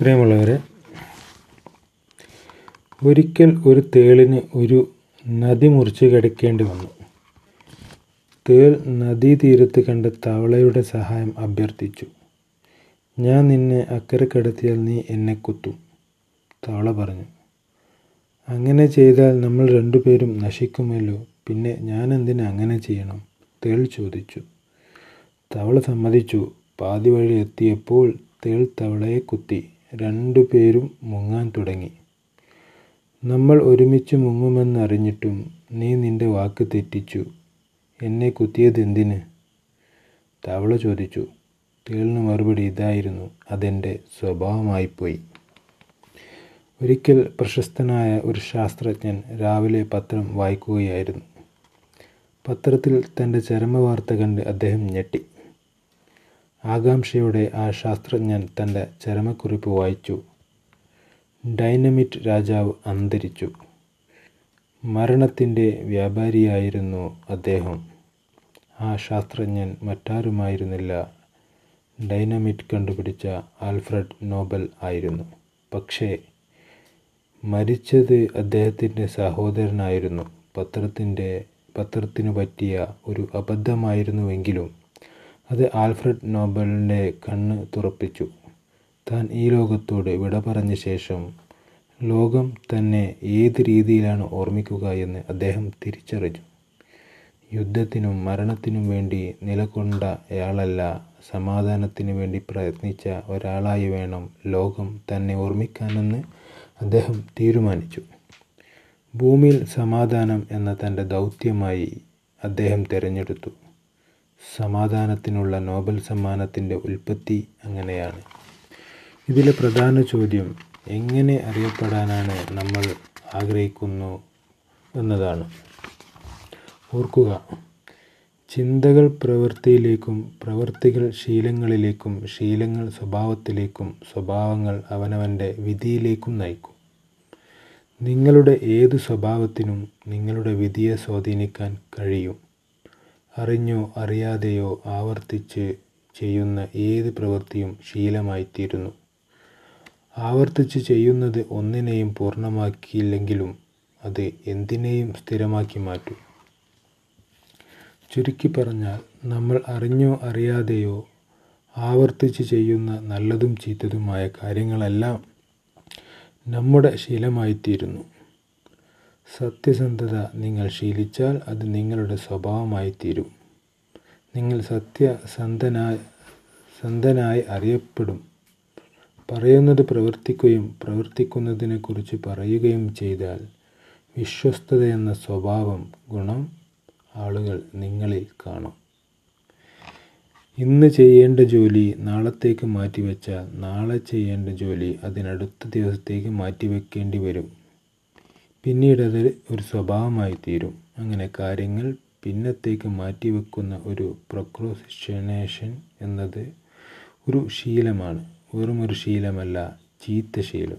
പ്രിയമുള്ളവരെ ഒരിക്കൽ ഒരു തേളിന് ഒരു നദി മുറിച്ച് കിടക്കേണ്ടി വന്നു. തേൾ നദീതീരത്ത് കണ്ട തവളയുടെ സഹായം അഭ്യർത്ഥിച്ചു. ഞാൻ നിന്നെ അക്കരെ കടത്തിയാൽ നീ എന്നെ കുത്തും തവള പറഞ്ഞു. അങ്ങനെ ചെയ്താൽ നമ്മൾ രണ്ടുപേരും നശിക്കുമല്ലോ പിന്നെ ഞാൻ എന്തിന് അങ്ങനെ ചെയ്യണം? തേൾ ചോദിച്ചു. തവള സമ്മതിച്ചു. പാതി വഴി എത്തിയപ്പോൾ തേൾ തവളയെ കുത്തി. രണ്ടുപേരും മുങ്ങാൻ തുടങ്ങി. നമ്മൾ ഒരുമിച്ച് മുങ്ങുമെന്നറിഞ്ഞിട്ടും നീ നിന്റെ വാക്ക് തെറ്റിച്ചു. എന്നെ കുത്തിയതെന്തിന് തവള ചോദിച്ചു. തേളിന് മറുപടി ഇതായിരുന്നു. അതെന്റെ സ്വഭാവമായിപ്പോയി ഒരിക്കൽ പ്രശസ്തനായ ഒരു ശാസ്ത്രജ്ഞൻ രാവിലെ പത്രം വായിക്കുകയായിരുന്നു. പത്രത്തിൽ തന്റെ ചരമവാർത്ത കണ്ട് അദ്ദേഹം ഞെട്ടി. ആകാംക്ഷയോടെ ആ ശാസ്ത്രജ്ഞൻ തന്റെ ചരമക്കുറിപ്പ് വായിച്ചു. ഡൈനമിറ്റ് രാജാവ് അന്തരിച്ചു. മരണത്തിന്റെ വ്യാപാരിയായിരുന്നു അദ്ദേഹം. ആ ശാസ്ത്രജ്ഞൻ മറ്റാരുമായിരുന്നില്ല. ഡൈനമിറ്റ് കണ്ടുപിടിച്ച ആൽഫ്രഡ് നോബൽ ആയിരുന്നു. പക്ഷേ മരിച്ചത് അദ്ദേഹത്തിന്റെ സഹോദരനായിരുന്നു. പത്രത്തിന്റെ പത്രത്തിനു പറ്റിയ ഒരു അബദ്ധമായിരുന്നുവെങ്കിലും അത് ആൽഫ്രഡ് നോബലിന്റെ കണ്ണ് തുറപ്പിച്ചു. താൻ ഈ ലോകത്തോട് വിട പറഞ്ഞ ശേഷം ലോകം തന്നെ ഏത് രീതിയിലാണ് ഓർമ്മിക്കുക എന്ന് അദ്ദേഹം തിരിച്ചറിഞ്ഞു. യുദ്ധത്തിനും മരണത്തിനും വേണ്ടി നിലകൊണ്ടയാളല്ല സമാധാനത്തിനു വേണ്ടി പ്രയത്നിച്ച ഒരാളായി വേണം ലോകം തന്നെ ഓർമ്മിക്കാനെന്ന് അദ്ദേഹം തീരുമാനിച്ചു. ഭൂമിയിൽ സമാധാനം എന്ന തന്റെ ദൗത്യമായി അദ്ദേഹം തിരഞ്ഞെടുത്തു. സമാധാനത്തിനുള്ള നോബൽ സമ്മാനത്തിന്റെ ഉൽപ്പത്തി അങ്ങനെയാണ്. ഇതിലെ പ്രധാന ചോദ്യം എങ്ങനെ അറിയപ്പെടാനാണ് നമ്മൾ ആഗ്രഹിക്കുന്നു എന്നതാണ്. ഓർക്കുക ചിന്തകൾ പ്രവൃത്തിയിലേക്കും പ്രവൃത്തികൾ ശീലങ്ങളിലേക്കും ശീലങ്ങൾ സ്വഭാവത്തിലേക്കും സ്വഭാവങ്ങൾ അവനവന്റെ വിധിയിലേക്കും നയിക്കും. നിങ്ങളുടെ ഏത് സ്വഭാവത്തിനും നിങ്ങളുടെ വിധിയെ സ്വാധീനിക്കാൻ കഴിയും. അറിഞ്ഞോ അറിയാതെയോ ആവർത്തിച്ച് ചെയ്യുന്ന ഏത് പ്രവൃത്തിയും ശീലമായിത്തീരുന്നു. ആവർത്തിച്ച് ചെയ്യുന്നത് ഒന്നിനെയും പൂർണമാക്കിയില്ലെങ്കിലും അത് എന്തിനേയും സ്ഥിരമാക്കി മാറ്റും. ചുരുക്കി പറഞ്ഞാൽ നമ്മൾ അറിഞ്ഞോ അറിയാതെയോ ആവർത്തിച്ച് ചെയ്യുന്ന നല്ലതും ചീത്തതുമായ കാര്യങ്ങളെല്ലാം നമ്മുടെ ശീലമായിത്തീരുന്നു. സത്യസന്ധത നിങ്ങൾ ശീലിച്ചാൽ അത് നിങ്ങളുടെ സ്വഭാവമായി തീരും നിങ്ങൾ സത്യസന്ധനായി സന്ധനായി അറിയപ്പെടും. പറയുന്നത് പ്രവർത്തിക്കുകയും പ്രവർത്തിക്കുന്നതിനെക്കുറിച്ച് പറയുകയും ചെയ്താൽ വിശ്വസ്തത എന്ന സ്വഭാവം ഗുണം ആളുകൾ നിങ്ങളിൽ കാണും. ഇന്ന് ചെയ്യേണ്ട ജോലി നാളത്തേക്ക് മാറ്റിവെച്ചാൽ നാളെ ചെയ്യേണ്ട ജോലി അതിനടുത്ത ദിവസത്തേക്ക് മാറ്റിവെക്കേണ്ടി വരും. പിന്നീട് അത് ഒരു സ്വഭാവമായി തീരും. അങ്ങനെ കാര്യങ്ങൾ പിന്നത്തേക്ക് മാറ്റിവെക്കുന്ന ഒരു പ്രൊക്രോസിഷനേഷൻ എന്നത് ഒരു ശീലമാണ്. വെറും ഒരു ശീലമല്ല ചീത്ത ശീലം.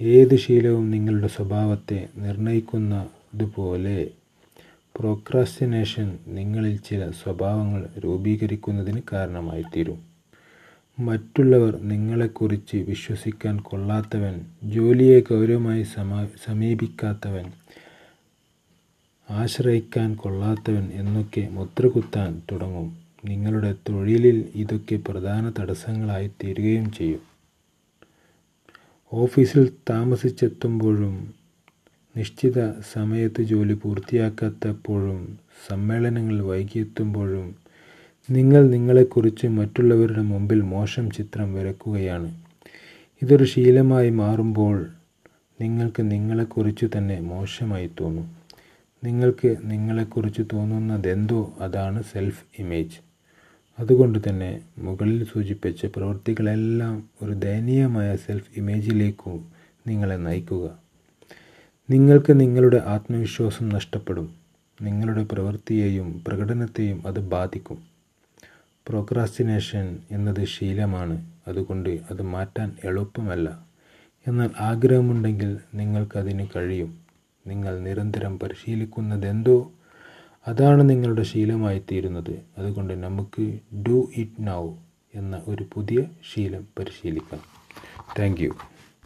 ഏത് ശീലവും നിങ്ങളുടെ സ്വഭാവത്തെ നിർണയിക്കുന്നതുപോലെ പ്രോക്രാസ്റ്റിനേഷൻ നിങ്ങളിൽ ചില സ്വഭാവങ്ങൾ രൂപീകരിക്കുന്നതിന് കാരണമായിത്തീരും. മറ്റുള്ളവർ നിങ്ങളെക്കുറിച്ച് വിശ്വസിക്കാൻ കൊള്ളാത്തവൻ ജോലിയെ ഗൗരവമായി സമീപിക്കാത്തവൻ ആശ്രയിക്കാൻ കൊള്ളാത്തവൻ എന്നൊക്കെ മുദ്രകുത്താൻ തുടങ്ങും. നിങ്ങളുടെ തൊഴിലിൽ ഇതൊക്കെ പ്രധാന തടസ്സങ്ങളായി തീരുകയും ചെയ്യും. ഓഫീസിൽ താമസിച്ചെത്തുമ്പോഴും നിശ്ചിത സമയത്ത് ജോലി പൂർത്തിയാക്കാത്തപ്പോഴും സമ്മേളനങ്ങൾ വൈകിയെത്തുമ്പോഴും നിങ്ങൾ നിങ്ങളെക്കുറിച്ച് മറ്റുള്ളവരുടെ മുമ്പിൽ മോശം ചിത്രം വരക്കുകയാണ്. ഇതൊരു ശീലമായി മാറുമ്പോൾ നിങ്ങൾക്ക് നിങ്ങളെക്കുറിച്ച് തന്നെ മോശമായി തോന്നും. നിങ്ങൾക്ക് നിങ്ങളെക്കുറിച്ച് തോന്നുന്നതെന്തോ അതാണ് സെൽഫ് ഇമേജ് അതുകൊണ്ട് തന്നെ മുകളിൽ സൂചിപ്പിച്ച പ്രവൃത്തികളെല്ലാം ഒരു ദയനീയമായ സെൽഫ് ഇമേജിലേക്കു നിങ്ങളെ നയിക്കുക. നിങ്ങൾക്ക് നിങ്ങളുടെ ആത്മവിശ്വാസം നഷ്ടപ്പെടും. നിങ്ങളുടെ പ്രവൃത്തിയെയും പ്രകടനത്തെയും അത് ബാധിക്കും. പ്രോക്രാസ്റ്റിനേഷൻ എന്നത് ശീലമാണ്. അതുകൊണ്ട് അത് മാറ്റാൻ എളുപ്പമല്ല. എന്നാൽ ആഗ്രഹമുണ്ടെങ്കിൽ നിങ്ങൾക്കതിന് കഴിയും. നിങ്ങൾ നിരന്തരം പരിശീലിക്കുന്നതെന്തോ അതാണ് നിങ്ങളുടെ ശീലമായി തീരുന്നത് അതുകൊണ്ട് നമുക്ക് ഡു ഇറ്റ് നൗ എന്ന ഒരു പുതിയ ശീലം പരിശീലിക്കാം. താങ്ക്